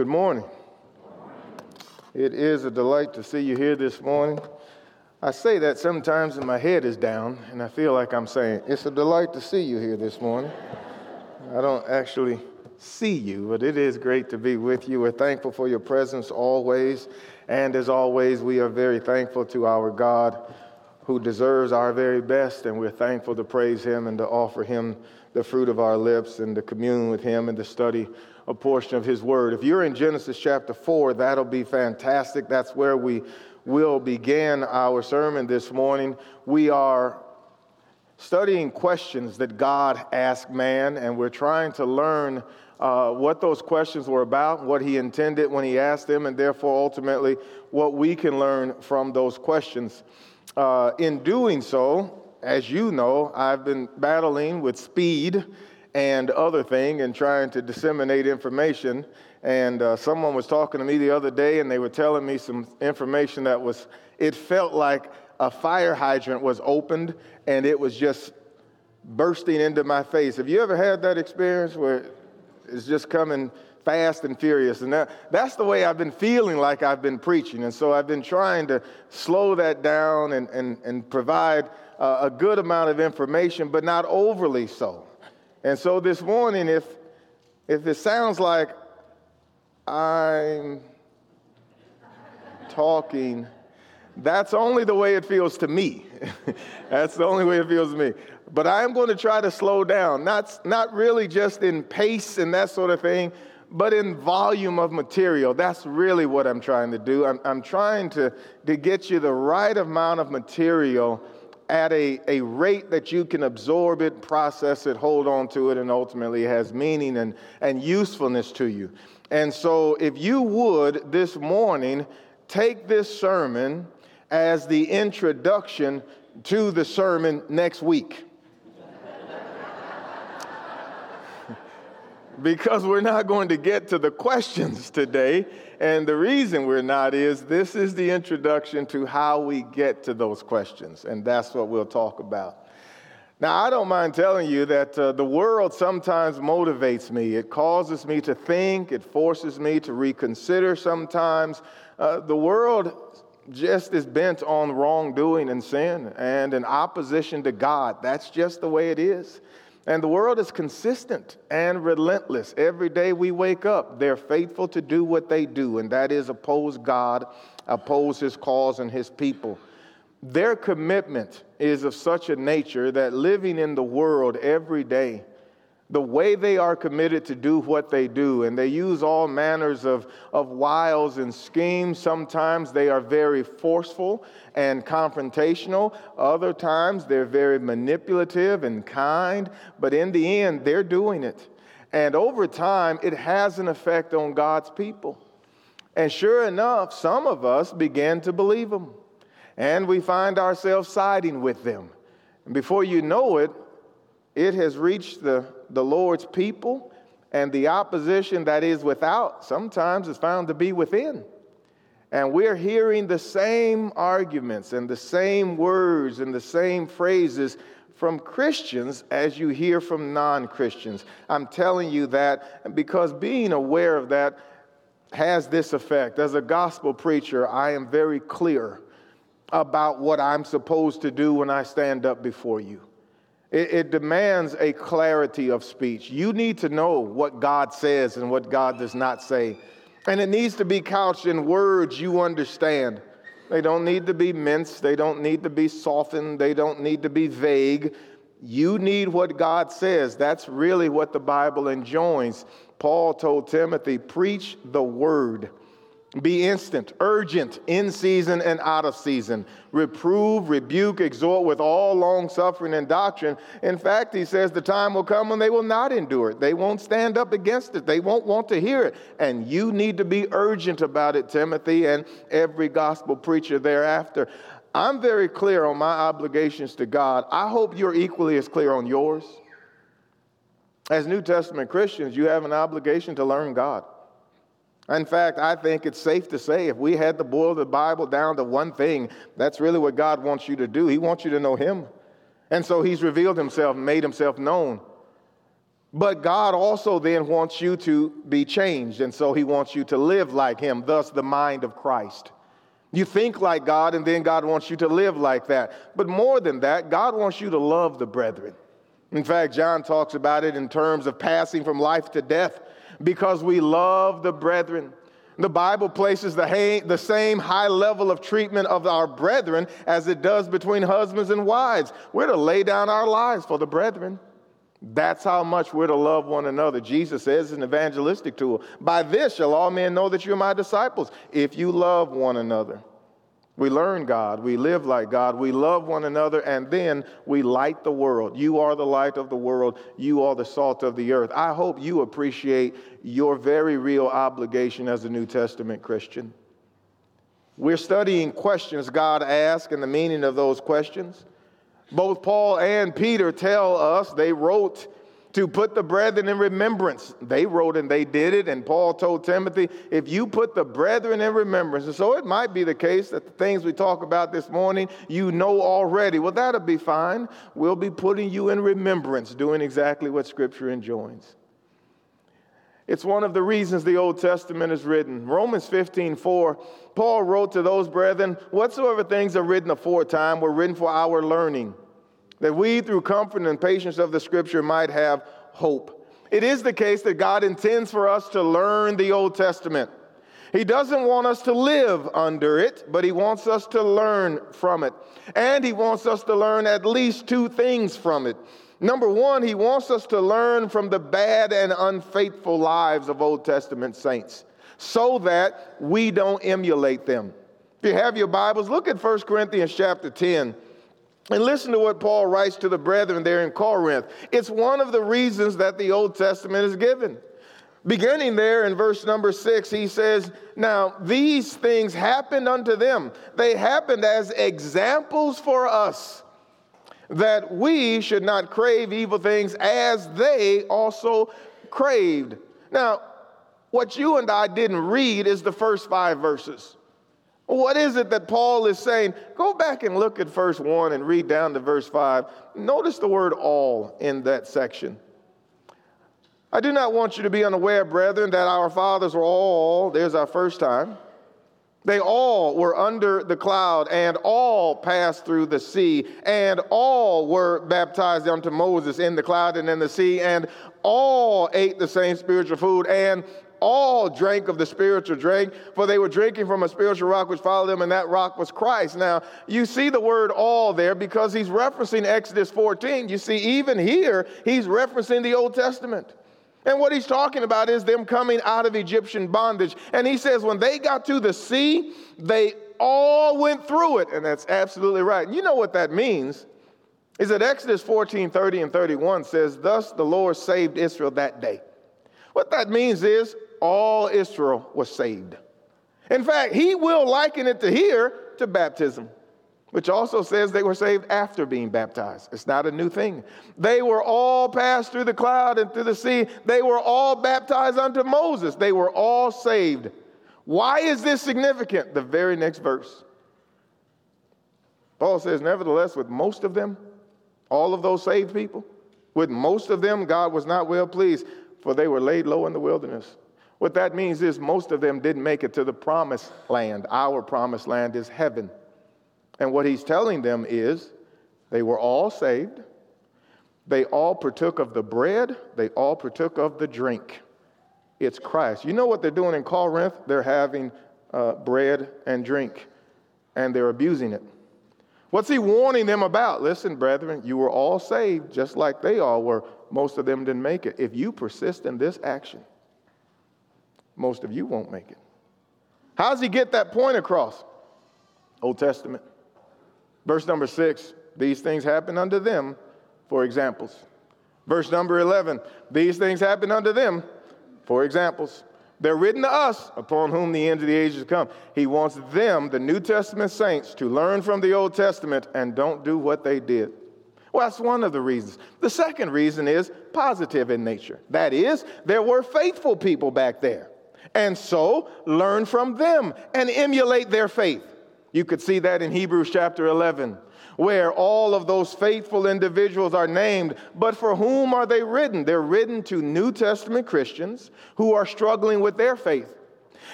Good morning. It is a delight to see you here this morning. I say that sometimes and my head is down, and I feel like I'm saying, It's a delight to see you here this morning. I don't actually see you, but it is great to be with you. We're thankful for your presence always. And as always, we are very thankful to our God who deserves our very best, and we're thankful to praise him and to offer him the fruit of our lips and to commune with him and to study a portion of his word. If you're in Genesis chapter 4, that'll be fantastic. That's where we will begin our sermon this morning. We are studying questions that God asked man, and we're trying to learn uh, what those questions were about, what he intended when he asked them, and therefore ultimately what we can learn from those questions. Uh, in doing so, as you know, I've been battling with speed and other thing and trying to disseminate information. And uh, someone was talking to me the other day, and they were telling me some information that was, it felt like a fire hydrant was opened and it was just bursting into my face. Have you ever had that experience where it's just coming fast and furious? And that, that's the way I've been feeling like I've been preaching. And so I've been trying to slow that down and, and, and provide uh, a good amount of information, but not overly so. And so this morning, if, if it sounds like I'm talking, that's only the way it feels to me. that's the only way it feels to me. But I am going to try to slow down, not, not really just in pace and that sort of thing, but in volume of material. That's really what I'm trying to do. I'm, I'm trying to, to get you the right amount of material at a, a rate that you can absorb it, process it, hold on to it, and ultimately has meaning and, and usefulness to you. And so, if you would this morning take this sermon as the introduction to the sermon next week. because we're not going to get to the questions today. And the reason we're not is this is the introduction to how we get to those questions. And that's what we'll talk about. Now, I don't mind telling you that uh, the world sometimes motivates me. It causes me to think, it forces me to reconsider sometimes. Uh, the world just is bent on wrongdoing and sin and in opposition to God. That's just the way it is. And the world is consistent and relentless. Every day we wake up, they're faithful to do what they do, and that is oppose God, oppose His cause and His people. Their commitment is of such a nature that living in the world every day the way they are committed to do what they do, and they use all manners of, of wiles and schemes. Sometimes they are very forceful and confrontational, other times they're very manipulative and kind, but in the end, they're doing it. And over time, it has an effect on God's people. And sure enough, some of us begin to believe them, and we find ourselves siding with them. And before you know it, it has reached the, the Lord's people, and the opposition that is without sometimes is found to be within. And we're hearing the same arguments and the same words and the same phrases from Christians as you hear from non Christians. I'm telling you that because being aware of that has this effect. As a gospel preacher, I am very clear about what I'm supposed to do when I stand up before you. It, it, demands a clarity of speech. You need to know what God says and what God does not say. And it needs to be couched in words you understand. They don't need to be minced, they don't need to be softened, they don't need to be vague. You need what God says. That's really what the Bible enjoins. Paul told Timothy, preach the word. Be instant, urgent, in season and out of season. Reprove, rebuke, exhort with all long suffering and doctrine. In fact, he says the time will come when they will not endure it. They won't stand up against it. They won't want to hear it. And you need to be urgent about it, Timothy, and every gospel preacher thereafter. I'm very clear on my obligations to God. I hope you're equally as clear on yours. As New Testament Christians, you have an obligation to learn God. In fact, I think it's safe to say if we had to boil the Bible down to one thing, that's really what God wants you to do. He wants you to know Him. And so He's revealed Himself, made Himself known. But God also then wants you to be changed, and so He wants you to live like Him, thus, the mind of Christ. You think like God, and then God wants you to live like that. But more than that, God wants you to love the brethren. In fact, John talks about it in terms of passing from life to death because we love the brethren. The Bible places the, the same high level of treatment of our brethren as it does between husbands and wives. We're to lay down our lives for the brethren. That's how much we're to love one another. Jesus says an evangelistic tool. By this shall all men know that you're my disciples, if you love one another. We learn God, we live like God, we love one another, and then we light the world. You are the light of the world, you are the salt of the earth. I hope you appreciate your very real obligation as a New Testament Christian. We're studying questions God asked and the meaning of those questions. Both Paul and Peter tell us they wrote to put the brethren in remembrance. They wrote and they did it, and Paul told Timothy, if you put the brethren in remembrance, and so it might be the case that the things we talk about this morning you know already. Well, that'll be fine. We'll be putting you in remembrance, doing exactly what Scripture enjoins. It's one of the reasons the Old Testament is written. Romans 15, 4, Paul wrote to those brethren, Whatsoever things are written aforetime were written for our learning that we, through comfort and patience of the scripture, might have hope. It is the case that God intends for us to learn the Old Testament. He doesn't want us to live under it, but He wants us to learn from it. And He wants us to learn at least two things from it. Number one, He wants us to learn from the bad and unfaithful lives of Old Testament saints so that we don't emulate them. If you have your Bibles, look at 1 Corinthians chapter 10. And listen to what Paul writes to the brethren there in Corinth. It's one of the reasons that the Old Testament is given. Beginning there in verse number six, he says, Now these things happened unto them. They happened as examples for us, that we should not crave evil things as they also craved. Now, what you and I didn't read is the first five verses. What is it that Paul is saying? Go back and look at verse 1 and read down to verse 5. Notice the word all in that section. I do not want you to be unaware, brethren, that our fathers were all, there's our first time, they all were under the cloud, and all passed through the sea, and all were baptized unto Moses in the cloud and in the sea, and all ate the same spiritual food, and all drank of the spiritual drink, for they were drinking from a spiritual rock which followed them, and that rock was Christ. Now, you see the word all there because he's referencing Exodus 14. You see, even here, he's referencing the Old Testament. And what he's talking about is them coming out of Egyptian bondage. And he says, when they got to the sea, they all went through it. And that's absolutely right. And you know what that means? Is that Exodus 14 30 and 31 says, Thus the Lord saved Israel that day. What that means is all Israel was saved. In fact, he will liken it to here to baptism, which also says they were saved after being baptized. It's not a new thing. They were all passed through the cloud and through the sea. They were all baptized unto Moses. They were all saved. Why is this significant? The very next verse. Paul says, Nevertheless, with most of them, all of those saved people, with most of them, God was not well pleased, for they were laid low in the wilderness. What that means is most of them didn't make it to the promised land. Our promised land is heaven. And what he's telling them is they were all saved, they all partook of the bread, they all partook of the drink. It's Christ. You know what they're doing in Corinth? They're having uh, bread and drink, and they're abusing it. What's he warning them about? Listen, brethren, you were all saved just like they all were. Most of them didn't make it. If you persist in this action, most of you won't make it. How does he get that point across? Old Testament. Verse number six these things happen unto them for examples. Verse number 11 these things happen unto them for examples. They're written to us upon whom the end of the ages come. He wants them, the New Testament saints, to learn from the Old Testament and don't do what they did. Well, that's one of the reasons. The second reason is positive in nature. That is, there were faithful people back there. And so learn from them and emulate their faith. You could see that in Hebrews chapter 11, where all of those faithful individuals are named. But for whom are they written? They're written to New Testament Christians who are struggling with their faith.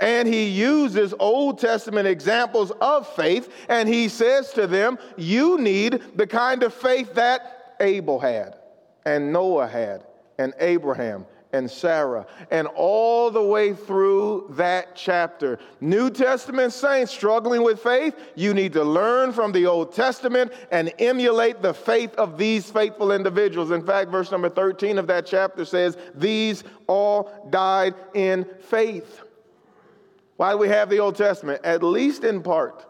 And he uses Old Testament examples of faith, and he says to them, You need the kind of faith that Abel had, and Noah had, and Abraham, and Sarah, and all the way through that chapter. New Testament saints struggling with faith, you need to learn from the Old Testament and emulate the faith of these faithful individuals. In fact, verse number 13 of that chapter says, These all died in faith. Why do we have the Old Testament? At least in part.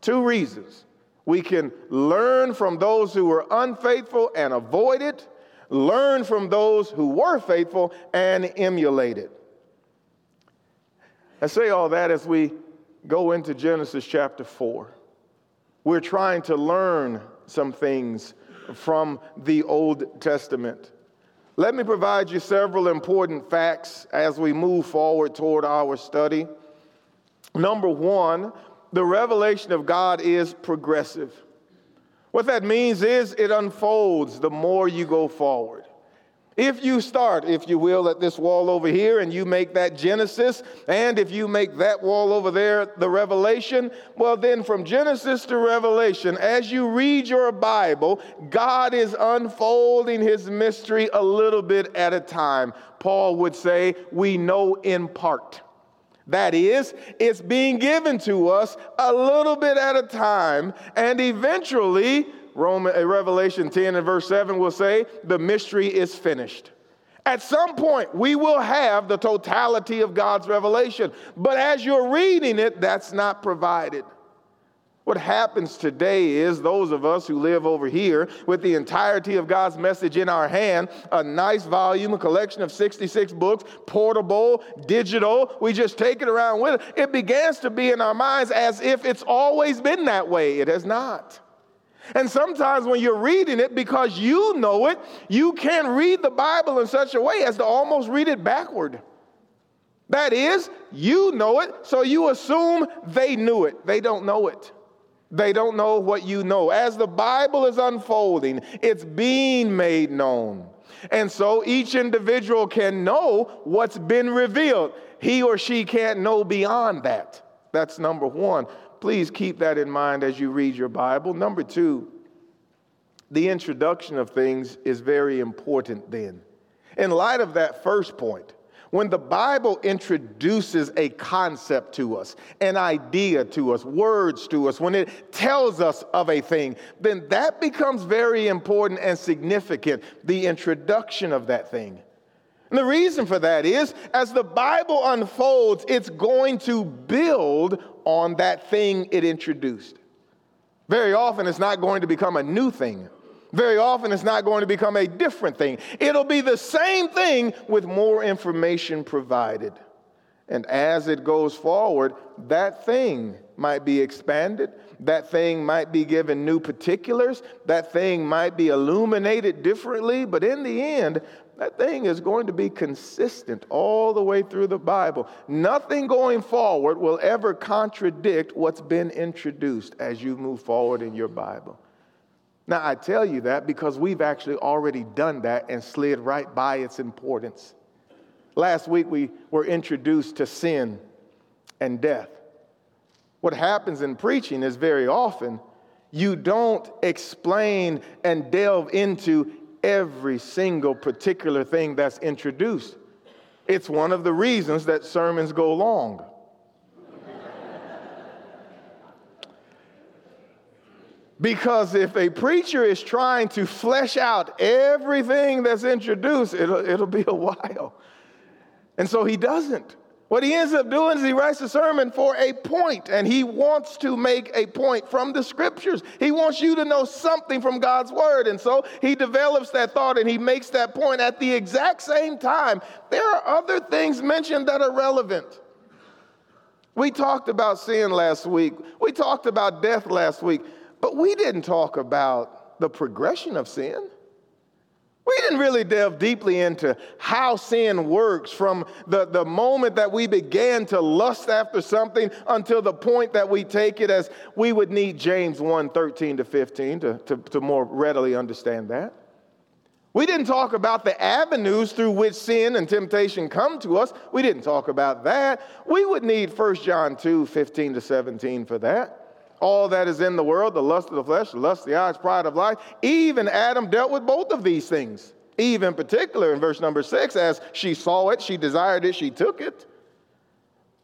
Two reasons. We can learn from those who were unfaithful and avoid it, learn from those who were faithful and emulate it. I say all that as we go into Genesis chapter 4. We're trying to learn some things from the Old Testament. Let me provide you several important facts as we move forward toward our study. Number one, the revelation of God is progressive. What that means is it unfolds the more you go forward. If you start, if you will, at this wall over here and you make that Genesis, and if you make that wall over there the Revelation, well, then from Genesis to Revelation, as you read your Bible, God is unfolding his mystery a little bit at a time. Paul would say, We know in part. That is, it's being given to us a little bit at a time, and eventually, uh, Revelation 10 and verse 7 will say, the mystery is finished. At some point, we will have the totality of God's revelation, but as you're reading it, that's not provided. What happens today is those of us who live over here with the entirety of God's message in our hand, a nice volume, a collection of 66 books, portable, digital, we just take it around with it. It begins to be in our minds as if it's always been that way. It has not. And sometimes when you're reading it, because you know it, you can read the Bible in such a way as to almost read it backward. That is, you know it, so you assume they knew it. They don't know it. They don't know what you know. As the Bible is unfolding, it's being made known. And so each individual can know what's been revealed. He or she can't know beyond that. That's number one. Please keep that in mind as you read your Bible. Number two, the introduction of things is very important then. In light of that first point, when the Bible introduces a concept to us, an idea to us, words to us, when it tells us of a thing, then that becomes very important and significant, the introduction of that thing. And the reason for that is as the Bible unfolds, it's going to build on that thing it introduced. Very often, it's not going to become a new thing. Very often, it's not going to become a different thing. It'll be the same thing with more information provided. And as it goes forward, that thing might be expanded. That thing might be given new particulars. That thing might be illuminated differently. But in the end, that thing is going to be consistent all the way through the Bible. Nothing going forward will ever contradict what's been introduced as you move forward in your Bible. Now, I tell you that because we've actually already done that and slid right by its importance. Last week, we were introduced to sin and death. What happens in preaching is very often you don't explain and delve into every single particular thing that's introduced. It's one of the reasons that sermons go long. Because if a preacher is trying to flesh out everything that's introduced, it'll, it'll be a while. And so he doesn't. What he ends up doing is he writes a sermon for a point, and he wants to make a point from the scriptures. He wants you to know something from God's word. And so he develops that thought and he makes that point at the exact same time. There are other things mentioned that are relevant. We talked about sin last week, we talked about death last week, but we didn't talk about the progression of sin. We didn't really delve deeply into how sin works from the, the moment that we began to lust after something until the point that we take it as we would need James 1 13 to 15 to, to, to more readily understand that. We didn't talk about the avenues through which sin and temptation come to us. We didn't talk about that. We would need 1 John 2 15 to 17 for that. All that is in the world, the lust of the flesh, the lust of the eyes, pride of life. Even Adam dealt with both of these things. Eve, in particular, in verse number six, as she saw it, she desired it, she took it.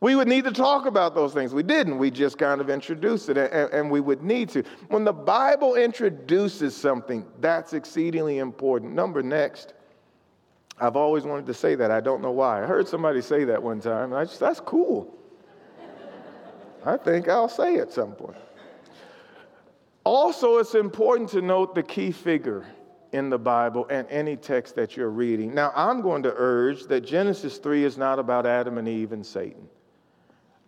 We would need to talk about those things. We didn't. We just kind of introduced it, and, and, we would need to. When the Bible introduces something, that's exceedingly important. Number next, I've always wanted to say that. I don't know why. I heard somebody say that one time. I just, that's cool. I think I'll say at some point. Also, it's important to note the key figure in the Bible and any text that you're reading. Now, I'm going to urge that Genesis 3 is not about Adam and Eve and Satan.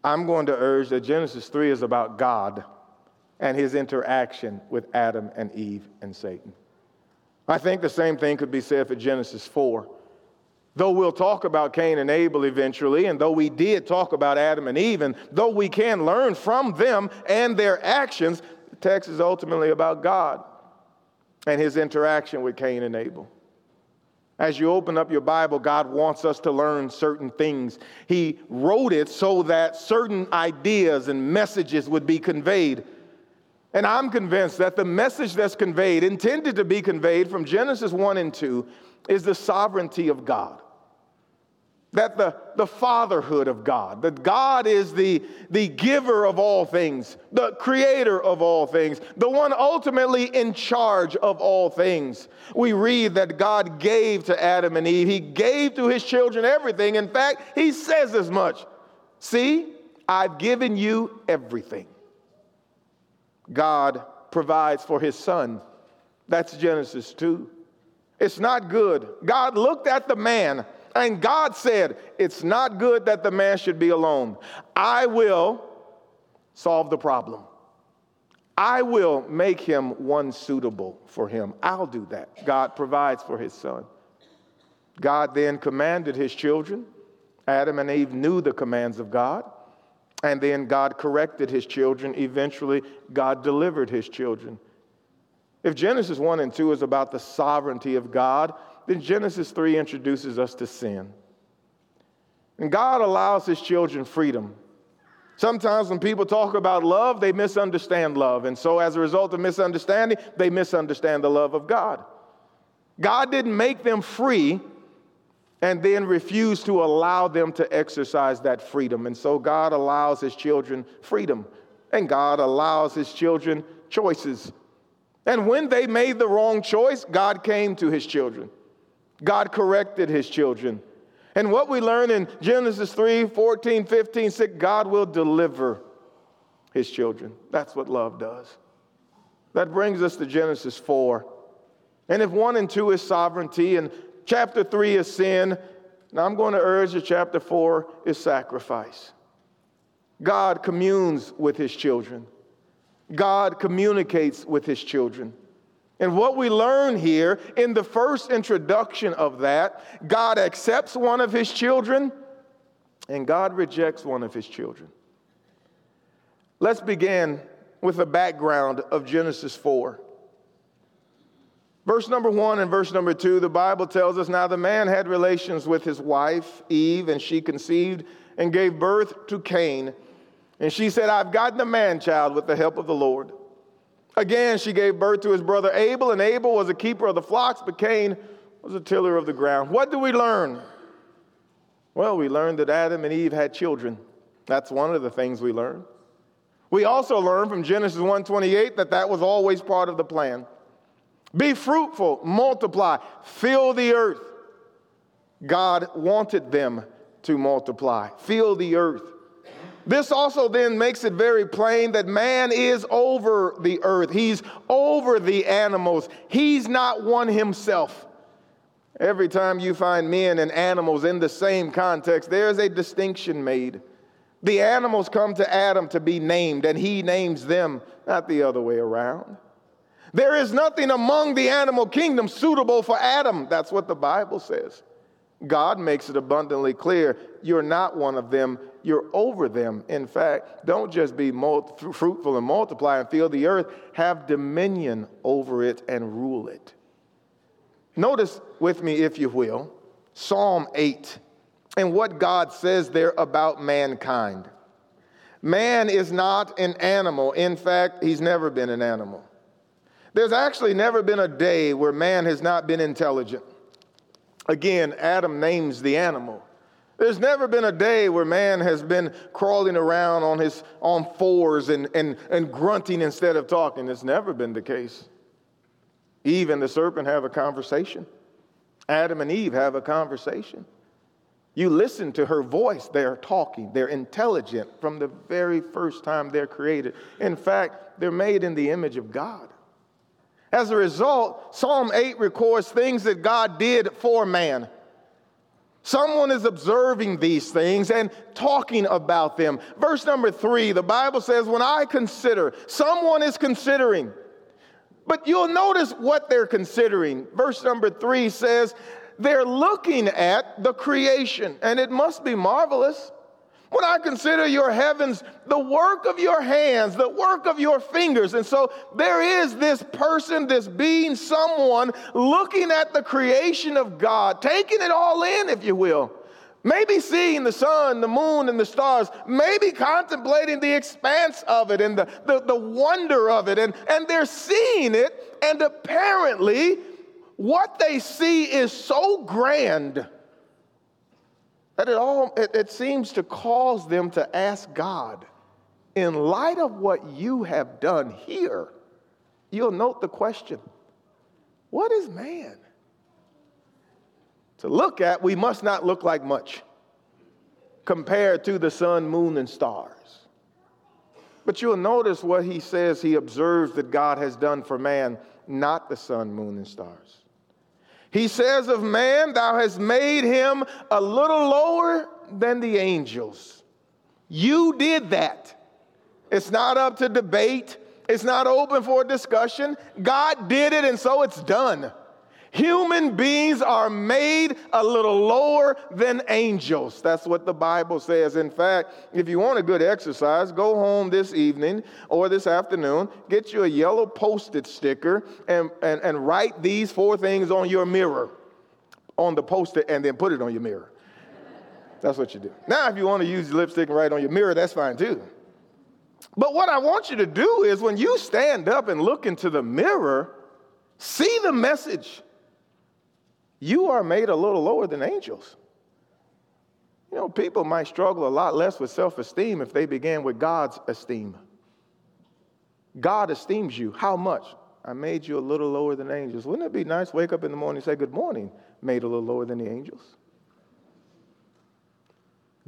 I'm going to urge that Genesis 3 is about God and his interaction with Adam and Eve and Satan. I think the same thing could be said for Genesis 4. Though we'll talk about Cain and Abel eventually, and though we did talk about Adam and Eve, and though we can learn from them and their actions, the text is ultimately about God and his interaction with Cain and Abel. As you open up your Bible, God wants us to learn certain things. He wrote it so that certain ideas and messages would be conveyed. And I'm convinced that the message that's conveyed, intended to be conveyed from Genesis 1 and 2, is the sovereignty of God that the, the fatherhood of God, that God is the, the giver of all things, the creator of all things, the one ultimately in charge of all things. We read that God gave to Adam and Eve, He gave to His children everything. In fact, He says as much See, I've given you everything. God provides for His Son. That's Genesis 2. It's not good. God looked at the man and God said, It's not good that the man should be alone. I will solve the problem. I will make him one suitable for him. I'll do that. God provides for his son. God then commanded his children. Adam and Eve knew the commands of God. And then God corrected his children. Eventually, God delivered his children. If Genesis 1 and 2 is about the sovereignty of God, then Genesis 3 introduces us to sin. And God allows his children freedom. Sometimes when people talk about love, they misunderstand love. And so, as a result of misunderstanding, they misunderstand the love of God. God didn't make them free and then refuse to allow them to exercise that freedom. And so, God allows his children freedom. And God allows his children choices. And when they made the wrong choice, God came to his children. God corrected his children. And what we learn in Genesis 3 14, 15, 6, God will deliver his children. That's what love does. That brings us to Genesis 4. And if 1 and 2 is sovereignty and chapter 3 is sin, now I'm going to urge that chapter 4 is sacrifice. God communes with his children, God communicates with his children. And what we learn here in the first introduction of that, God accepts one of his children and God rejects one of his children. Let's begin with the background of Genesis 4. Verse number one and verse number two, the Bible tells us now the man had relations with his wife, Eve, and she conceived and gave birth to Cain. And she said, I've gotten a man child with the help of the Lord. Again, she gave birth to his brother Abel, and Abel was a keeper of the flocks, but Cain was a tiller of the ground. What do we learn? Well, we learned that Adam and Eve had children. That's one of the things we learn. We also learn from Genesis 1:28 that that was always part of the plan. Be fruitful, multiply, fill the earth. God wanted them to multiply, fill the earth. This also then makes it very plain that man is over the earth. He's over the animals. He's not one himself. Every time you find men and animals in the same context, there's a distinction made. The animals come to Adam to be named, and he names them, not the other way around. There is nothing among the animal kingdom suitable for Adam. That's what the Bible says. God makes it abundantly clear you're not one of them, you're over them. In fact, don't just be fruitful and multiply and fill the earth, have dominion over it and rule it. Notice with me, if you will, Psalm 8 and what God says there about mankind. Man is not an animal. In fact, he's never been an animal. There's actually never been a day where man has not been intelligent. Again, Adam names the animal. There's never been a day where man has been crawling around on his on fours and, and, and grunting instead of talking. It's never been the case. Eve and the serpent have a conversation. Adam and Eve have a conversation. You listen to her voice, they're talking, they're intelligent from the very first time they're created. In fact, they're made in the image of God. As a result, Psalm 8 records things that God did for man. Someone is observing these things and talking about them. Verse number three, the Bible says, When I consider, someone is considering. But you'll notice what they're considering. Verse number three says, They're looking at the creation, and it must be marvelous. When I consider your heavens, the work of your hands, the work of your fingers. And so there is this person, this being, someone looking at the creation of God, taking it all in, if you will. Maybe seeing the sun, the moon, and the stars, maybe contemplating the expanse of it and the, the, the wonder of it. And, and they're seeing it, and apparently, what they see is so grand that it all it, it seems to cause them to ask God, in light of what you have done here, you'll note the question what is man? To look at, we must not look like much compared to the sun, moon, and stars. But you'll notice what he says he observes that God has done for man, not the sun, moon, and stars. He says of man, Thou hast made him a little lower than the angels. You did that. It's not up to debate, it's not open for discussion. God did it, and so it's done. Human beings are made a little lower than angels. That's what the Bible says. In fact, if you want a good exercise, go home this evening or this afternoon, get you a yellow post it sticker, and, and, and write these four things on your mirror, on the post it, and then put it on your mirror. That's what you do. Now, if you want to use lipstick and write on your mirror, that's fine too. But what I want you to do is when you stand up and look into the mirror, see the message you are made a little lower than angels. You know, people might struggle a lot less with self esteem if they began with God's esteem. God esteems you. How much? I made you a little lower than angels. Wouldn't it be nice? Wake up in the morning and say, Good morning, made a little lower than the angels.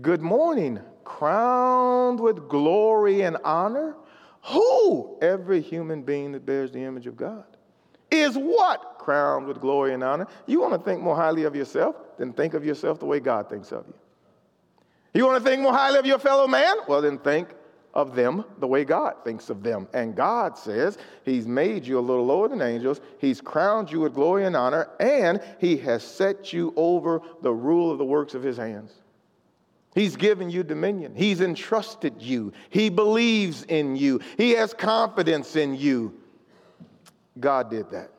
Good morning, crowned with glory and honor. Who? Every human being that bears the image of God. Is what? Crowned with glory and honor. You want to think more highly of yourself, then think of yourself the way God thinks of you. You want to think more highly of your fellow man? Well, then think of them the way God thinks of them. And God says He's made you a little lower than angels, He's crowned you with glory and honor, and He has set you over the rule of the works of His hands. He's given you dominion. He's entrusted you. He believes in you. He has confidence in you. God did that.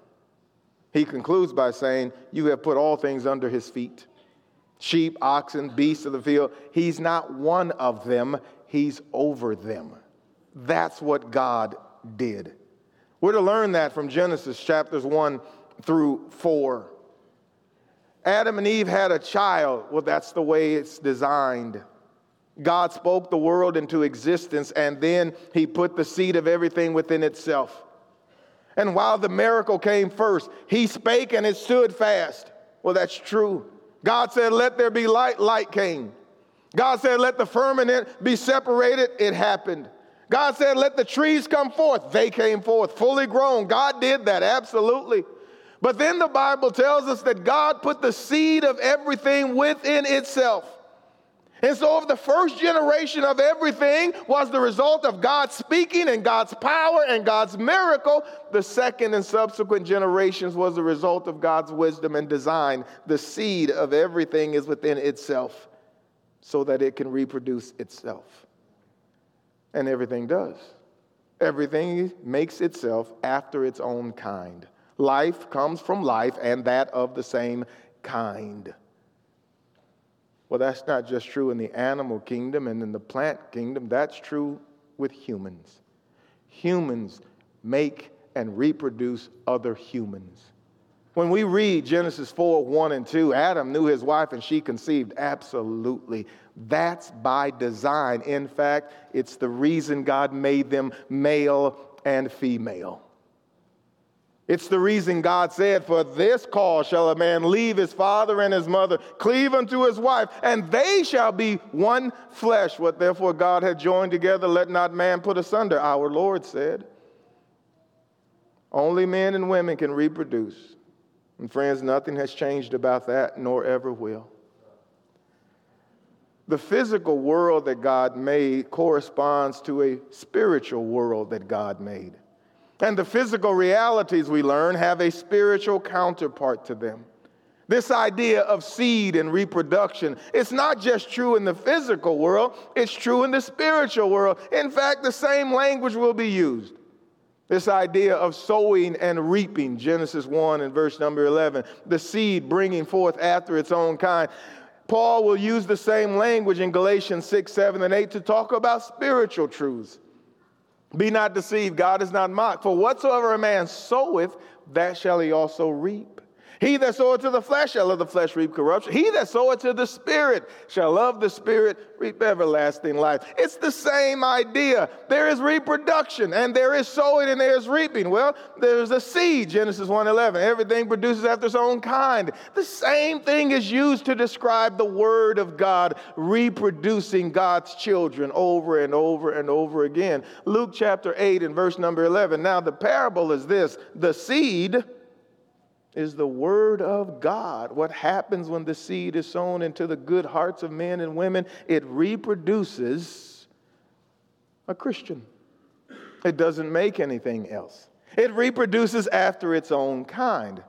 He concludes by saying, You have put all things under his feet sheep, oxen, beasts of the field. He's not one of them, he's over them. That's what God did. We're to learn that from Genesis chapters 1 through 4. Adam and Eve had a child. Well, that's the way it's designed. God spoke the world into existence, and then he put the seed of everything within itself. And while the miracle came first, he spake and it stood fast. Well, that's true. God said, Let there be light, light came. God said, Let the firmament be separated, it happened. God said, Let the trees come forth, they came forth, fully grown. God did that, absolutely. But then the Bible tells us that God put the seed of everything within itself. And so, if the first generation of everything was the result of God speaking and God's power and God's miracle, the second and subsequent generations was the result of God's wisdom and design. The seed of everything is within itself so that it can reproduce itself. And everything does. Everything makes itself after its own kind. Life comes from life and that of the same kind. Well, that's not just true in the animal kingdom and in the plant kingdom, that's true with humans. Humans make and reproduce other humans. When we read Genesis 4 1 and 2, Adam knew his wife and she conceived. Absolutely. That's by design. In fact, it's the reason God made them male and female. It's the reason God said, For this cause shall a man leave his father and his mother, cleave unto his wife, and they shall be one flesh. What therefore God had joined together, let not man put asunder, our Lord said. Only men and women can reproduce. And friends, nothing has changed about that, nor ever will. The physical world that God made corresponds to a spiritual world that God made. And the physical realities we learn have a spiritual counterpart to them. This idea of seed and reproduction, it's not just true in the physical world, it's true in the spiritual world. In fact, the same language will be used. This idea of sowing and reaping, Genesis 1 and verse number 11, the seed bringing forth after its own kind. Paul will use the same language in Galatians 6, 7, and 8 to talk about spiritual truths. Be not deceived, God is not mocked. For whatsoever a man soweth, that shall he also reap. He that soweth to the flesh shall of the flesh reap corruption. He that soweth to the Spirit shall love the Spirit reap everlasting life. It's the same idea. There is reproduction and there is sowing and there is reaping. Well, there's a seed, Genesis 1:11. Everything produces after its own kind. The same thing is used to describe the Word of God reproducing God's children over and over and over again. Luke chapter 8 and verse number 11. Now, the parable is this the seed is the Word of God. What happens when the seed is sown into the good hearts of men and women? It reproduces a Christian. It doesn't make anything else. It reproduces after its own kind.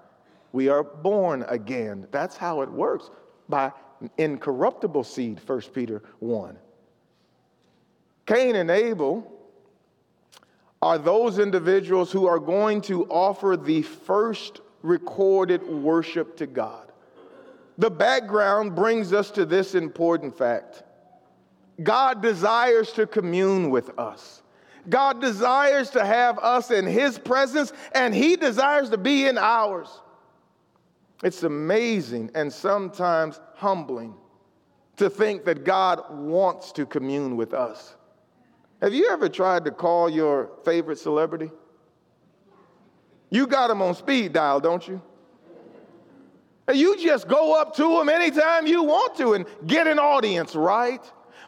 We are born again. That's how it works by incorruptible seed, 1 Peter 1. Cain and Abel are those individuals who are going to offer the first recorded worship to God. The background brings us to this important fact God desires to commune with us. God desires to have us in His presence, and He desires to be in ours. It's amazing and sometimes humbling to think that God wants to commune with us. Have you ever tried to call your favorite celebrity? You got them on speed dial, don't you? You just go up to them anytime you want to and get an audience, right?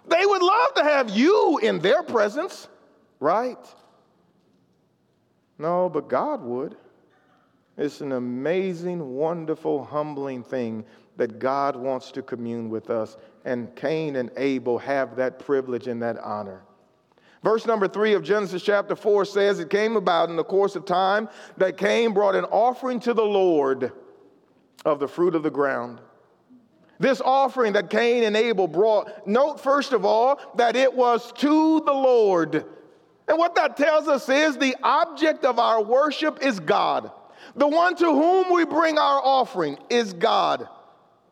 They would love to have you in their presence, right? No, but God would. It's an amazing, wonderful, humbling thing that God wants to commune with us. And Cain and Abel have that privilege and that honor. Verse number three of Genesis chapter four says, It came about in the course of time that Cain brought an offering to the Lord of the fruit of the ground. This offering that Cain and Abel brought, note first of all that it was to the Lord. And what that tells us is the object of our worship is God. The one to whom we bring our offering is God.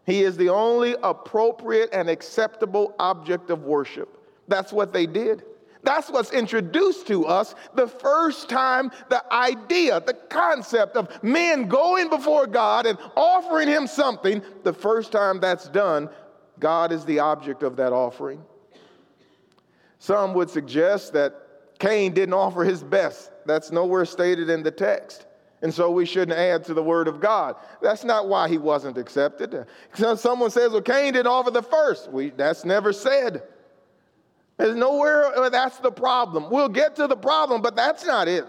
He is the only appropriate and acceptable object of worship. That's what they did. That's what's introduced to us the first time the idea, the concept of men going before God and offering Him something, the first time that's done, God is the object of that offering. Some would suggest that Cain didn't offer his best. That's nowhere stated in the text. And so we shouldn't add to the word of God. That's not why he wasn't accepted. Someone says, well, Cain didn't offer the first. We, that's never said. There's nowhere uh, that's the problem. We'll get to the problem, but that's not it.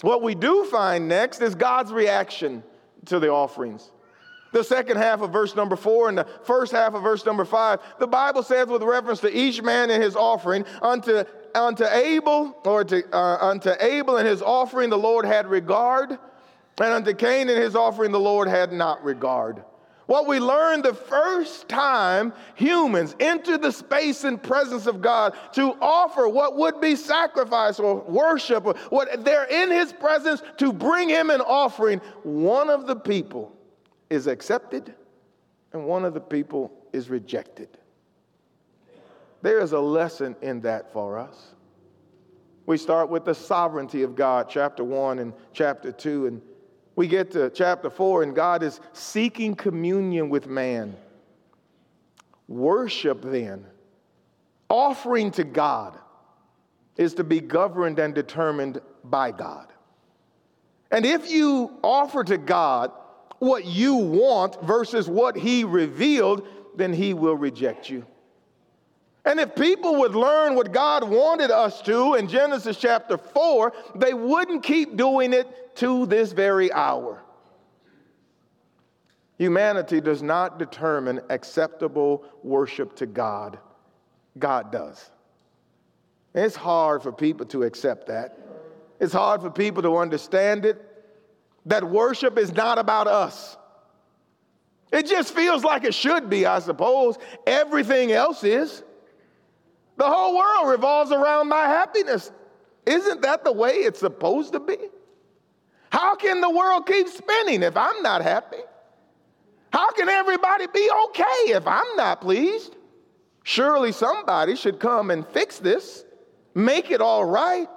What we do find next is God's reaction to the offerings. the second half of verse number four and the first half of verse number five, the Bible says, with reference to each man and his offering, unto, unto Abel, or to, uh, unto Abel and his offering, the Lord had regard, and unto Cain and his offering, the Lord had not regard. What we learned the first time humans enter the space and presence of God to offer what would be sacrifice or worship, or what they're in his presence to bring him an offering, one of the people is accepted and one of the people is rejected. There is a lesson in that for us. We start with the sovereignty of God, chapter 1 and chapter 2, and we get to chapter 4, and God is seeking communion with man. Worship, then, offering to God, is to be governed and determined by God. And if you offer to God what you want versus what He revealed, then He will reject you. And if people would learn what God wanted us to in Genesis chapter 4, they wouldn't keep doing it to this very hour. Humanity does not determine acceptable worship to God, God does. it's hard for people to accept that. It's hard for people to understand it that worship is not about us. It just feels like it should be, I suppose. Everything else is. The whole world revolves around my happiness. Isn't that the way it's supposed to be? How can the world keep spinning if I'm not happy? How can everybody be okay if I'm not pleased? Surely somebody should come and fix this, make it all right.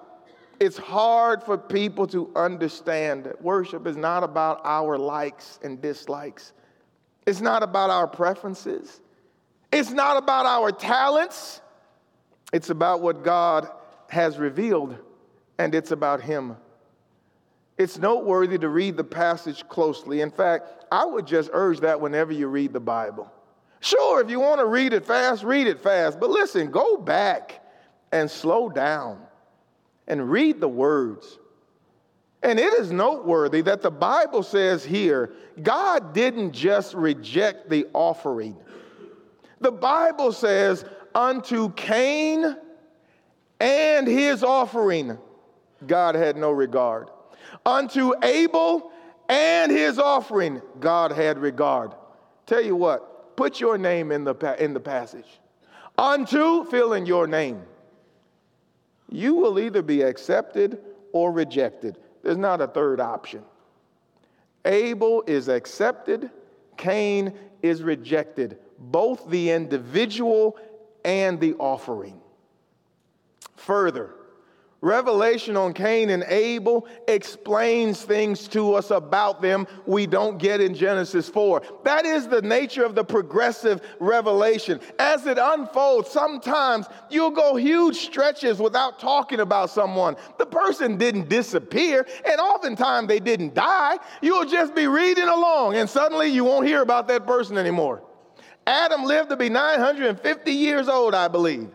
It's hard for people to understand that worship is not about our likes and dislikes. It's not about our preferences. It's not about our talents. It's about what God has revealed, and it's about Him. It's noteworthy to read the passage closely. In fact, I would just urge that whenever you read the Bible. Sure, if you want to read it fast, read it fast. But listen, go back and slow down and read the words. And it is noteworthy that the Bible says here, God didn't just reject the offering. The Bible says, unto Cain and his offering, God had no regard. Unto Abel and his offering, God had regard. Tell you what, put your name in the, in the passage. Unto, fill in your name you will either be accepted or rejected. There's not a third option. Abel is accepted, Cain is rejected, both the individual and the offering. Further, Revelation on Cain and Abel explains things to us about them we don't get in Genesis 4. That is the nature of the progressive revelation. As it unfolds, sometimes you'll go huge stretches without talking about someone. The person didn't disappear, and oftentimes they didn't die. You'll just be reading along, and suddenly you won't hear about that person anymore. Adam lived to be 950 years old, I believe.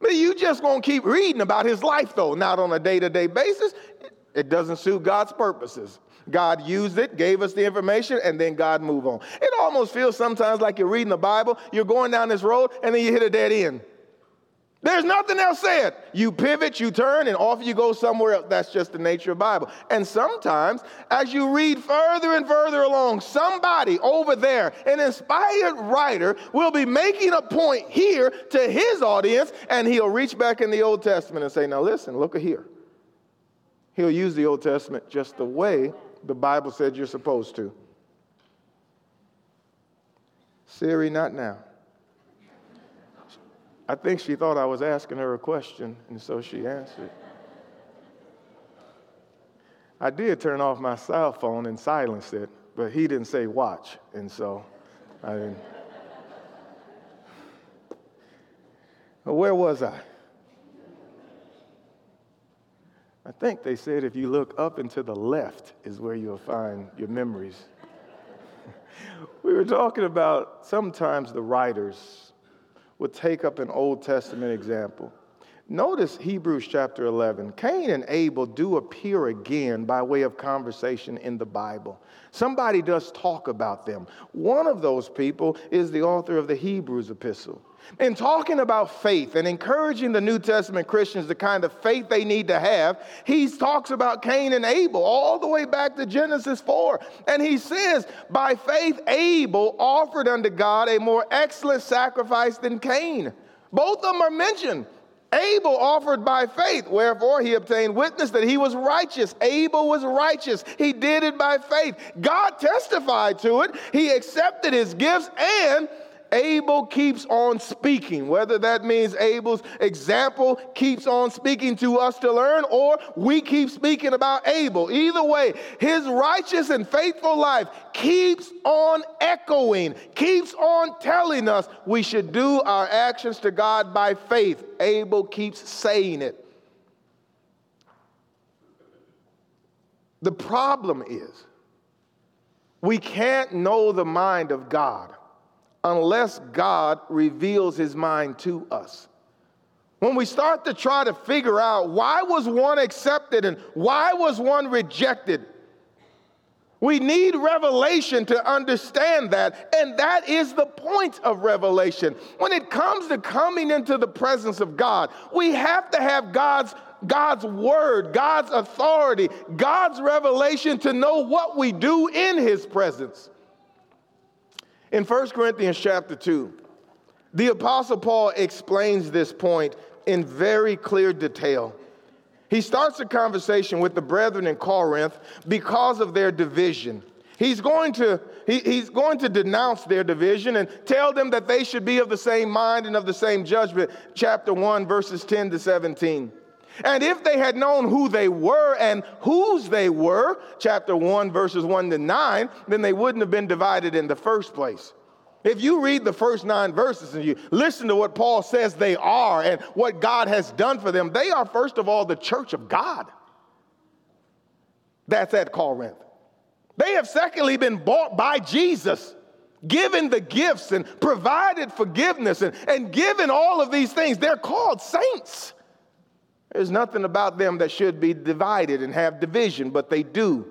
But you just gonna keep reading about his life, though, not on a day to day basis. It doesn't suit God's purposes. God used it, gave us the information, and then God move on. It almost feels sometimes like you're reading the Bible, you're going down this road, and then you hit a dead end. There's nothing else said. You pivot, you turn, and off you go somewhere else. That's just the nature of Bible. And sometimes, as you read further and further along, somebody over there, an inspired writer, will be making a point here to his audience, and he'll reach back in the Old Testament and say, Now listen, look here. He'll use the Old Testament just the way the Bible said you're supposed to. Siri, not now. I think she thought I was asking her a question, and so she answered. I did turn off my cell phone and silence it, but he didn't say watch, and so I didn't. where was I? I think they said if you look up and to the left is where you'll find your memories. we were talking about sometimes the writers would take up an Old Testament example. Notice Hebrews chapter 11. Cain and Abel do appear again by way of conversation in the Bible. Somebody does talk about them. One of those people is the author of the Hebrews epistle. In talking about faith and encouraging the New Testament Christians the kind of faith they need to have, he talks about Cain and Abel all the way back to Genesis 4. And he says, By faith, Abel offered unto God a more excellent sacrifice than Cain. Both of them are mentioned. Abel offered by faith, wherefore he obtained witness that he was righteous. Abel was righteous. He did it by faith. God testified to it. He accepted his gifts and Abel keeps on speaking, whether that means Abel's example keeps on speaking to us to learn, or we keep speaking about Abel. Either way, his righteous and faithful life keeps on echoing, keeps on telling us we should do our actions to God by faith. Abel keeps saying it. The problem is, we can't know the mind of God unless God reveals his mind to us. When we start to try to figure out why was one accepted and why was one rejected, we need revelation to understand that, and that is the point of revelation. When it comes to coming into the presence of God, we have to have God's God's word, God's authority, God's revelation to know what we do in his presence. In 1 Corinthians chapter 2, the Apostle Paul explains this point in very clear detail. He starts a conversation with the brethren in Corinth because of their division. He's going, to, he, he's going to denounce their division and tell them that they should be of the same mind and of the same judgment. Chapter 1, verses 10 to 17. And if they had known who they were and whose they were, chapter 1, verses 1 to 9, then they wouldn't have been divided in the first place. If you read the first nine verses and you listen to what Paul says they are and what God has done for them, they are, first of all, the church of God. That's at Corinth. They have, secondly, been bought by Jesus, given the gifts and provided forgiveness and, and given all of these things. They're called saints. There's nothing about them that should be divided and have division, but they do.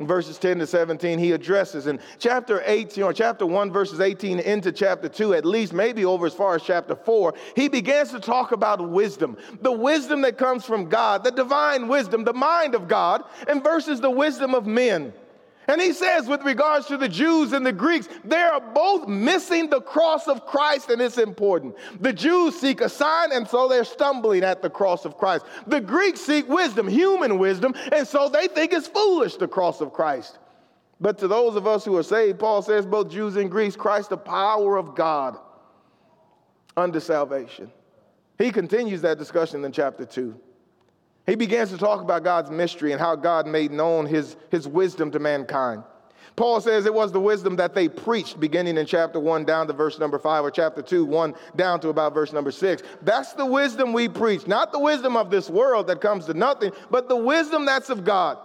In verses 10 to 17, he addresses in chapter 18 or chapter 1, verses 18 into chapter 2, at least maybe over as far as chapter 4, he begins to talk about wisdom, the wisdom that comes from God, the divine wisdom, the mind of God, and versus the wisdom of men. And he says, with regards to the Jews and the Greeks, they are both missing the cross of Christ, and it's important. The Jews seek a sign, and so they're stumbling at the cross of Christ. The Greeks seek wisdom, human wisdom, and so they think it's foolish, the cross of Christ. But to those of us who are saved, Paul says, both Jews and Greeks, Christ, the power of God unto salvation. He continues that discussion in chapter 2. He begins to talk about God's mystery and how God made known his, his wisdom to mankind. Paul says it was the wisdom that they preached beginning in chapter 1 down to verse number 5, or chapter 2, 1 down to about verse number 6. That's the wisdom we preach, not the wisdom of this world that comes to nothing, but the wisdom that's of God.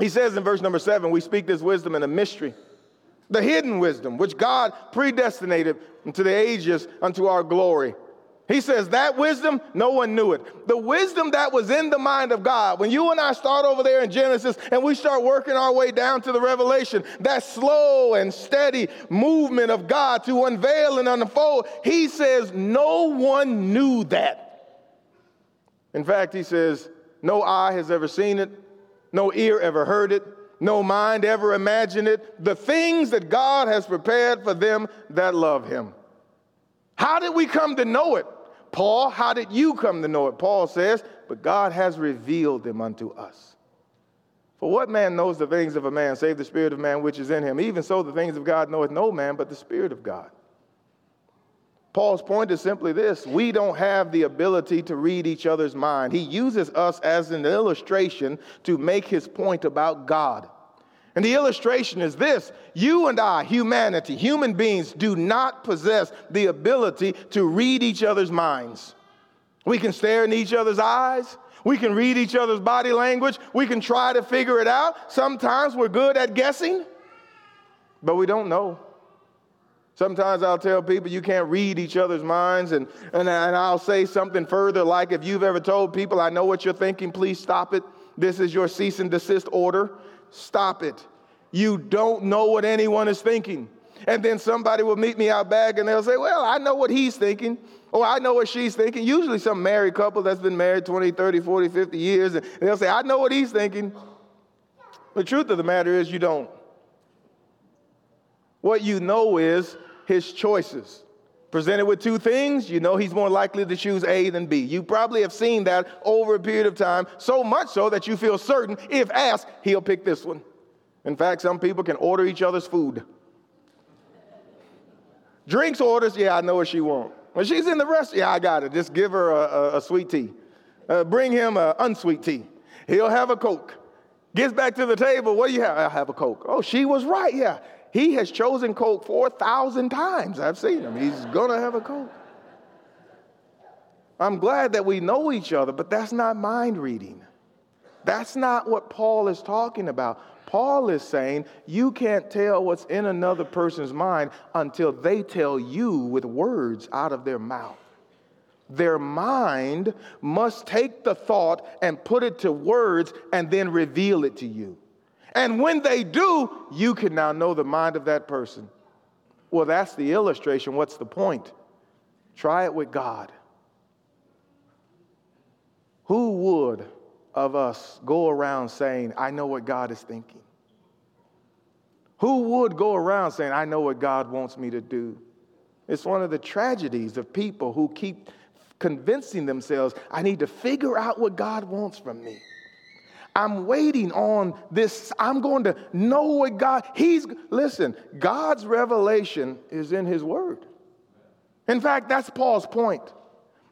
He says in verse number 7, we speak this wisdom in a mystery, the hidden wisdom, which God predestinated unto the ages unto our glory he says that wisdom, no one knew it. The wisdom that was in the mind of God, when you and I start over there in Genesis and we start working our way down to the revelation, that slow and steady movement of God to unveil and unfold, he says no one knew that. In fact, he says, no eye has ever seen it, no ear ever heard it, no mind ever imagined it. The things that God has prepared for them that love him. How did we come to know it? Paul, how did you come to know it? Paul says, but God has revealed them unto us. For what man knows the things of a man, save the spirit of man which is in him? Even so, the things of God knoweth no man but the spirit of God. Paul's point is simply this we don't have the ability to read each other's mind. He uses us as an illustration to make his point about God. And the illustration is this you and I, humanity, human beings, do not possess the ability to read each other's minds. We can stare in each other's eyes. We can read each other's body language. We can try to figure it out. Sometimes we're good at guessing, but we don't know. Sometimes I'll tell people you can't read each other's minds, and, and, and I'll say something further like if you've ever told people, I know what you're thinking, please stop it. This is your cease and desist order. Stop it. You don't know what anyone is thinking. And then somebody will meet me out back and they'll say, Well, I know what he's thinking. Or I know what she's thinking. Usually some married couple that's been married 20, 30, 40, 50 years. And they'll say, I know what he's thinking. The truth of the matter is, you don't. What you know is his choices. Presented with two things, you know he's more likely to choose A than B. You probably have seen that over a period of time, so much so that you feel certain, if asked, he'll pick this one. In fact, some people can order each other's food. Drinks orders, yeah, I know what she wants. When she's in the restaurant, yeah, I got it. Just give her a, a, a sweet tea. Uh, bring him an unsweet tea. He'll have a Coke. Gets back to the table, what do you have? I have a Coke. Oh, she was right, yeah. He has chosen Coke 4,000 times. I've seen him. He's going to have a Coke. I'm glad that we know each other, but that's not mind reading. That's not what Paul is talking about. Paul is saying you can't tell what's in another person's mind until they tell you with words out of their mouth. Their mind must take the thought and put it to words and then reveal it to you. And when they do, you can now know the mind of that person. Well, that's the illustration. What's the point? Try it with God. Who would of us go around saying, I know what God is thinking? Who would go around saying, I know what God wants me to do? It's one of the tragedies of people who keep convincing themselves, I need to figure out what God wants from me. I'm waiting on this. I'm going to know what God, He's, listen, God's revelation is in His Word. In fact, that's Paul's point.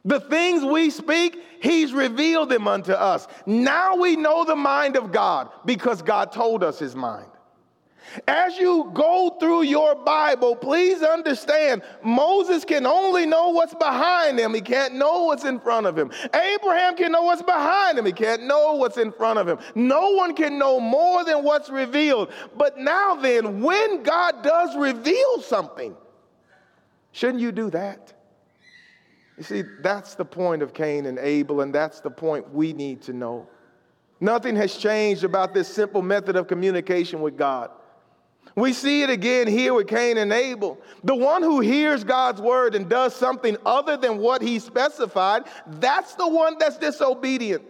The things we speak, He's revealed them unto us. Now we know the mind of God because God told us His mind. As you go through your Bible, please understand Moses can only know what's behind him. He can't know what's in front of him. Abraham can know what's behind him. He can't know what's in front of him. No one can know more than what's revealed. But now, then, when God does reveal something, shouldn't you do that? You see, that's the point of Cain and Abel, and that's the point we need to know. Nothing has changed about this simple method of communication with God. We see it again here with Cain and Abel. The one who hears God's word and does something other than what he specified, that's the one that's disobedient.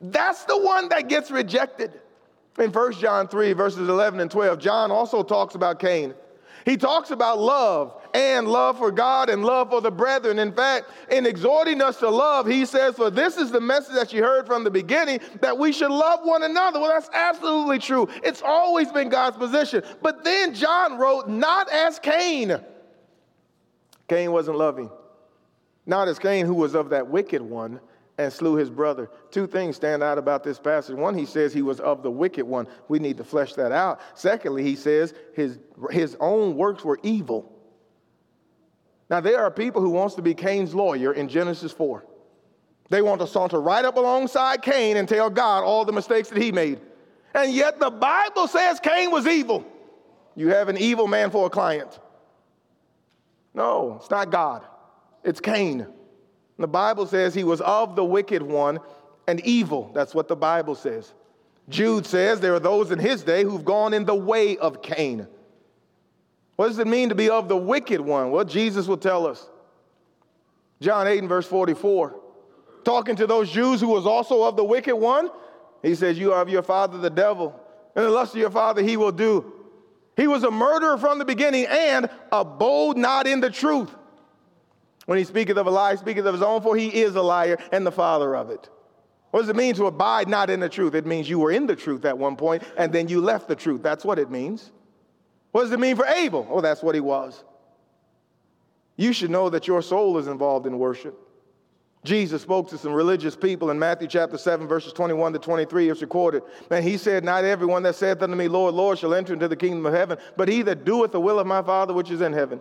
That's the one that gets rejected. In 1 John 3, verses 11 and 12, John also talks about Cain. He talks about love and love for God and love for the brethren. In fact, in exhorting us to love, he says, For this is the message that you heard from the beginning, that we should love one another. Well, that's absolutely true. It's always been God's position. But then John wrote, Not as Cain. Cain wasn't loving. Not as Cain, who was of that wicked one and slew his brother. Two things stand out about this passage. One, he says he was of the wicked one. We need to flesh that out. Secondly, he says his, his own works were evil. Now, there are people who wants to be Cain's lawyer in Genesis 4. They want to saunter right up alongside Cain and tell God all the mistakes that he made. And yet the Bible says Cain was evil. You have an evil man for a client. No, it's not God. It's Cain. The Bible says he was of the wicked one and evil. That's what the Bible says. Jude says there are those in his day who've gone in the way of Cain. What does it mean to be of the wicked one? Well, Jesus will tell us. John 8 and verse 44. Talking to those Jews who was also of the wicked one, he says, You are of your father the devil, and the lust of your father he will do. He was a murderer from the beginning and abode not in the truth when he speaketh of a lie, speaketh of his own, for he is a liar and the father of it. What does it mean to abide not in the truth? It means you were in the truth at one point and then you left the truth. That's what it means. What does it mean for Abel? Oh, that's what he was. You should know that your soul is involved in worship. Jesus spoke to some religious people in Matthew chapter 7, verses 21 to 23. It's recorded. And he said, Not everyone that saith unto me, Lord, Lord, shall enter into the kingdom of heaven, but he that doeth the will of my Father which is in heaven.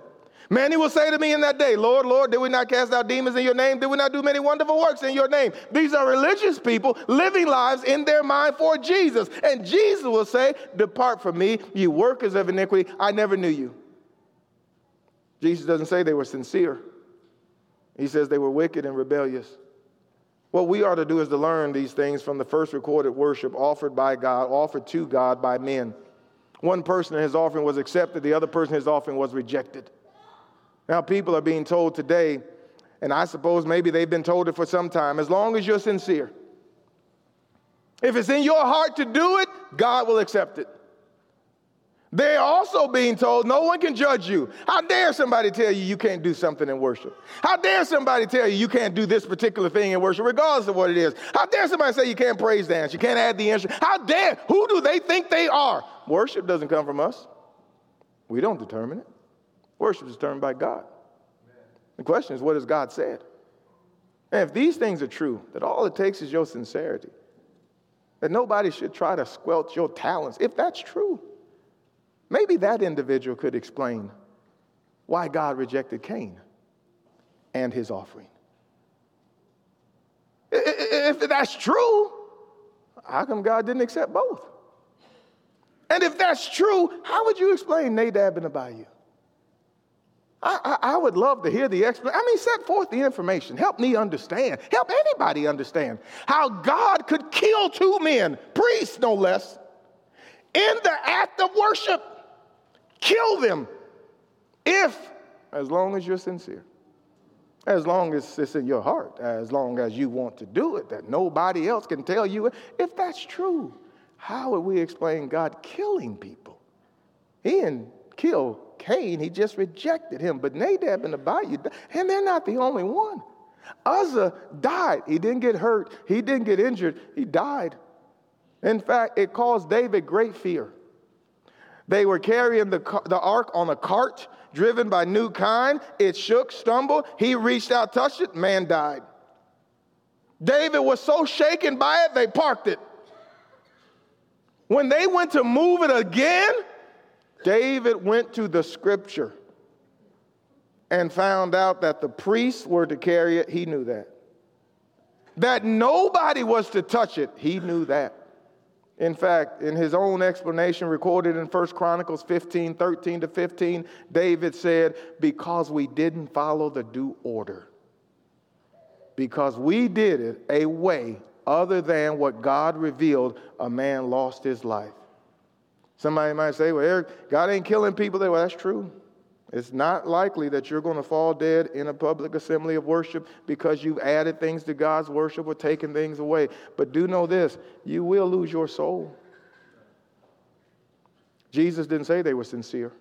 Many will say to me in that day, Lord, Lord, did we not cast out demons in your name? Did we not do many wonderful works in your name? These are religious people living lives in their mind for Jesus. And Jesus will say, Depart from me, you workers of iniquity. I never knew you. Jesus doesn't say they were sincere, he says they were wicked and rebellious. What we are to do is to learn these things from the first recorded worship offered by God, offered to God by men. One person his offering was accepted, the other person his offering was rejected. Now, people are being told today, and I suppose maybe they've been told it for some time, as long as you're sincere, if it's in your heart to do it, God will accept it. They're also being told no one can judge you. How dare somebody tell you you can't do something in worship? How dare somebody tell you you can't do this particular thing in worship, regardless of what it is? How dare somebody say you can't praise dance, you can't add the instrument? How dare? Who do they think they are? Worship doesn't come from us. We don't determine it. Worship is determined by God. The question is, what has God said? And if these things are true, that all it takes is your sincerity, that nobody should try to squelch your talents, if that's true, Maybe that individual could explain why God rejected Cain and his offering. If that's true, how come God didn't accept both? And if that's true, how would you explain Nadab and Abihu? I, I, I, would love to hear the explanation. I mean, set forth the information. Help me understand. Help anybody understand how God could kill two men, priests no less, in the act of worship. Kill them if, as long as you're sincere, as long as it's in your heart, as long as you want to do it, that nobody else can tell you. If that's true, how would we explain God killing people? He didn't kill Cain, he just rejected him. But Nadab and Abihu, and they're not the only one. Uzzah died. He didn't get hurt, he didn't get injured, he died. In fact, it caused David great fear. They were carrying the, the ark on a cart driven by new kine. It shook, stumbled. He reached out, touched it, man died. David was so shaken by it, they parked it. When they went to move it again, David went to the scripture and found out that the priests were to carry it. He knew that. That nobody was to touch it. He knew that. In fact, in his own explanation recorded in 1 Chronicles 15 13 to 15, David said, Because we didn't follow the due order, because we did it a way other than what God revealed, a man lost his life. Somebody might say, Well, Eric, God ain't killing people there. Well, that's true. It's not likely that you're going to fall dead in a public assembly of worship because you've added things to God's worship or taken things away. But do know this you will lose your soul. Jesus didn't say they were sincere.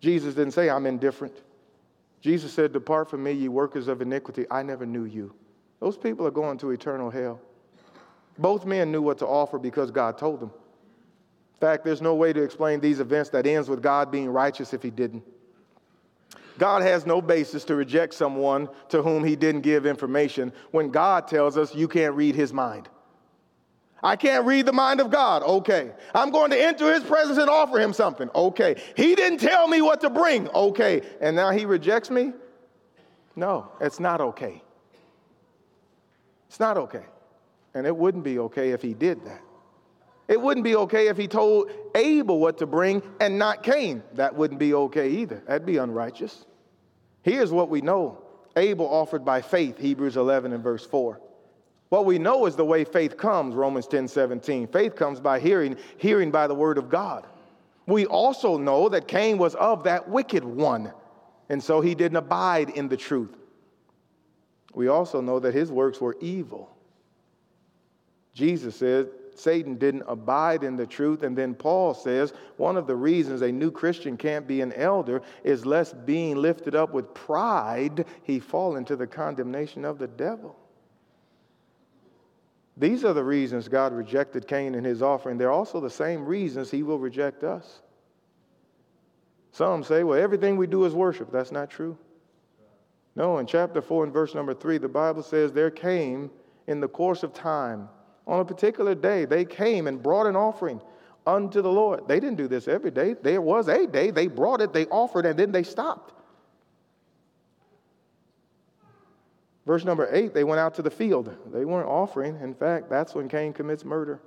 Jesus didn't say, I'm indifferent. Jesus said, Depart from me, ye workers of iniquity. I never knew you. Those people are going to eternal hell. Both men knew what to offer because God told them. In fact, there's no way to explain these events that ends with God being righteous if he didn't. God has no basis to reject someone to whom he didn't give information when God tells us you can't read his mind. I can't read the mind of God. Okay. I'm going to enter his presence and offer him something. Okay. He didn't tell me what to bring. Okay. And now he rejects me? No, it's not okay. It's not okay. And it wouldn't be okay if he did that. It wouldn't be okay if he told Abel what to bring and not Cain. That wouldn't be okay either. That'd be unrighteous. Here's what we know Abel offered by faith, Hebrews 11 and verse 4. What we know is the way faith comes, Romans 10 17. Faith comes by hearing, hearing by the word of God. We also know that Cain was of that wicked one, and so he didn't abide in the truth. We also know that his works were evil. Jesus said, Satan didn't abide in the truth. And then Paul says one of the reasons a new Christian can't be an elder is lest being lifted up with pride, he fall into the condemnation of the devil. These are the reasons God rejected Cain and his offering. They're also the same reasons he will reject us. Some say, well, everything we do is worship. That's not true. No, in chapter 4 and verse number 3, the Bible says, There came in the course of time on a particular day, they came and brought an offering unto the Lord. They didn't do this every day. There was a day they brought it, they offered, and then they stopped. Verse number eight, they went out to the field. They weren't offering. In fact, that's when Cain commits murder.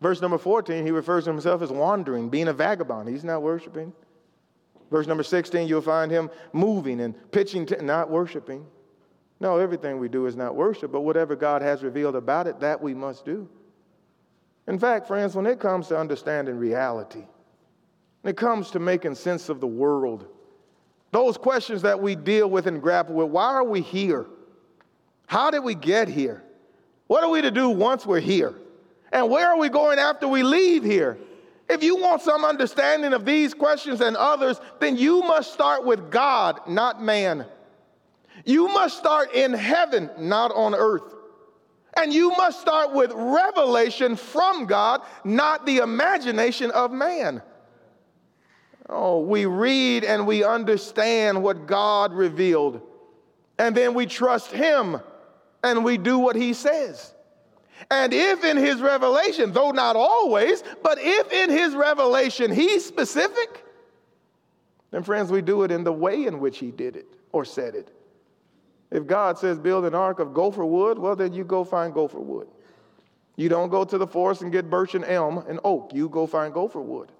Verse number 14, he refers to himself as wandering, being a vagabond. He's not worshiping. Verse number 16, you'll find him moving and pitching, t- not worshiping. No, everything we do is not worship, but whatever God has revealed about it, that we must do. In fact, friends, when it comes to understanding reality, when it comes to making sense of the world, those questions that we deal with and grapple with why are we here? How did we get here? What are we to do once we're here? And where are we going after we leave here? If you want some understanding of these questions and others, then you must start with God, not man. You must start in heaven, not on earth. And you must start with revelation from God, not the imagination of man. Oh, we read and we understand what God revealed, and then we trust Him and we do what He says. And if in His revelation, though not always, but if in His revelation He's specific, then friends, we do it in the way in which He did it or said it. If God says build an ark of gopher wood, well, then you go find gopher wood. You don't go to the forest and get birch and elm and oak. You go find gopher wood.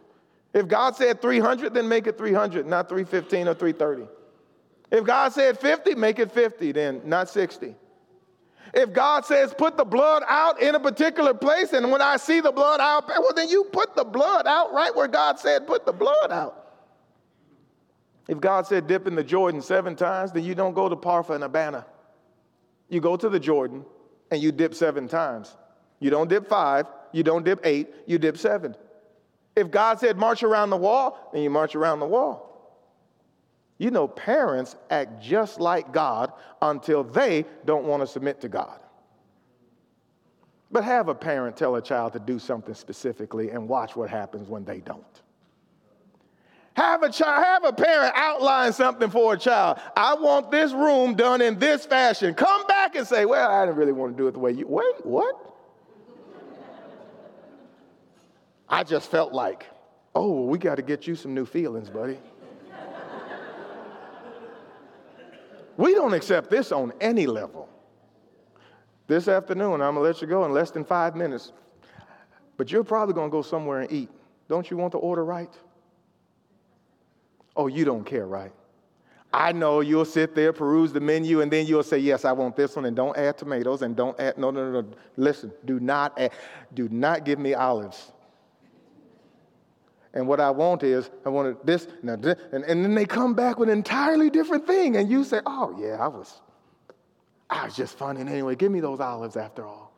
If God said 300, then make it 300, not 315 or 330. If God said 50, make it 50, then not 60. If God says put the blood out in a particular place, and when I see the blood out, well, then you put the blood out right where God said put the blood out. If God said dip in the Jordan seven times, then you don't go to Pharpar and Abana. You go to the Jordan and you dip seven times. You don't dip five, you don't dip eight, you dip seven. If God said march around the wall, then you march around the wall. You know, parents act just like God until they don't want to submit to God. But have a parent tell a child to do something specifically and watch what happens when they don't. Have a child, have a parent outline something for a child. I want this room done in this fashion. Come back and say, Well, I didn't really want to do it the way you. Wait, what? I just felt like, oh, we got to get you some new feelings, buddy. we don't accept this on any level. This afternoon, I'm going to let you go in less than five minutes, but you're probably going to go somewhere and eat. Don't you want the order right? Oh, you don't care, right? I know you'll sit there, peruse the menu, and then you'll say, Yes, I want this one, and don't add tomatoes, and don't add, no, no, no, no. Listen, do not add, do not give me olives. And what I want is, I want this, now this, and, and then they come back with an entirely different thing, and you say, Oh, yeah, I was, I was just funny anyway. Give me those olives after all.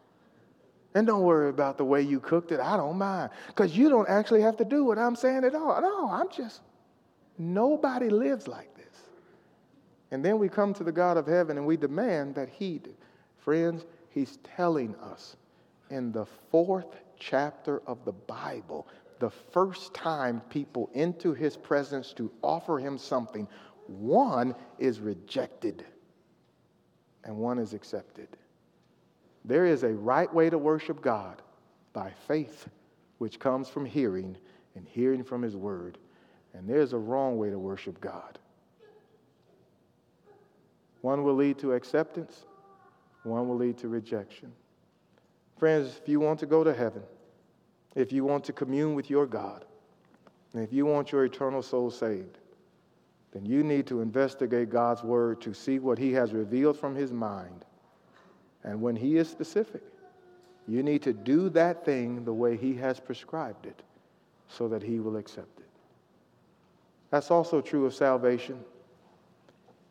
And don't worry about the way you cooked it. I don't mind. Because you don't actually have to do what I'm saying at all. No, I'm just, Nobody lives like this. And then we come to the God of heaven and we demand that He do. Friends, He's telling us in the fourth chapter of the Bible, the first time people into His presence to offer Him something, one is rejected and one is accepted. There is a right way to worship God by faith, which comes from hearing and hearing from His Word. And there's a wrong way to worship God. One will lead to acceptance, one will lead to rejection. Friends, if you want to go to heaven, if you want to commune with your God, and if you want your eternal soul saved, then you need to investigate God's word to see what He has revealed from His mind. And when He is specific, you need to do that thing the way He has prescribed it so that He will accept it. That's also true of salvation.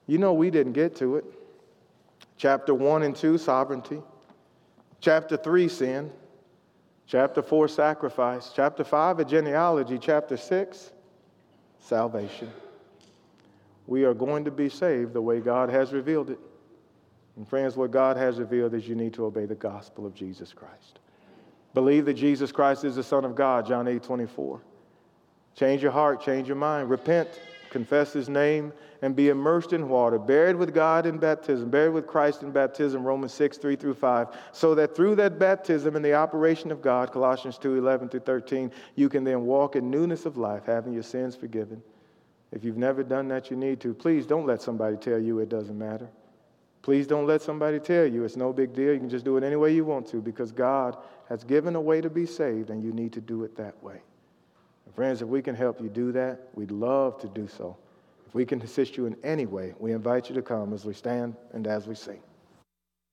You know, we didn't get to it. Chapter 1 and 2, sovereignty. Chapter 3, sin. Chapter 4, sacrifice. Chapter 5, a genealogy. Chapter 6, salvation. We are going to be saved the way God has revealed it. And friends, what God has revealed is you need to obey the gospel of Jesus Christ. Believe that Jesus Christ is the Son of God, John 8 24. Change your heart, change your mind, repent, confess his name, and be immersed in water, buried with God in baptism, buried with Christ in baptism, Romans 6, 3 through 5, so that through that baptism and the operation of God, Colossians 2, 11 through 13, you can then walk in newness of life, having your sins forgiven. If you've never done that, you need to. Please don't let somebody tell you it doesn't matter. Please don't let somebody tell you it's no big deal. You can just do it any way you want to because God has given a way to be saved and you need to do it that way. Friends, if we can help you do that, we'd love to do so. If we can assist you in any way, we invite you to come as we stand and as we sing.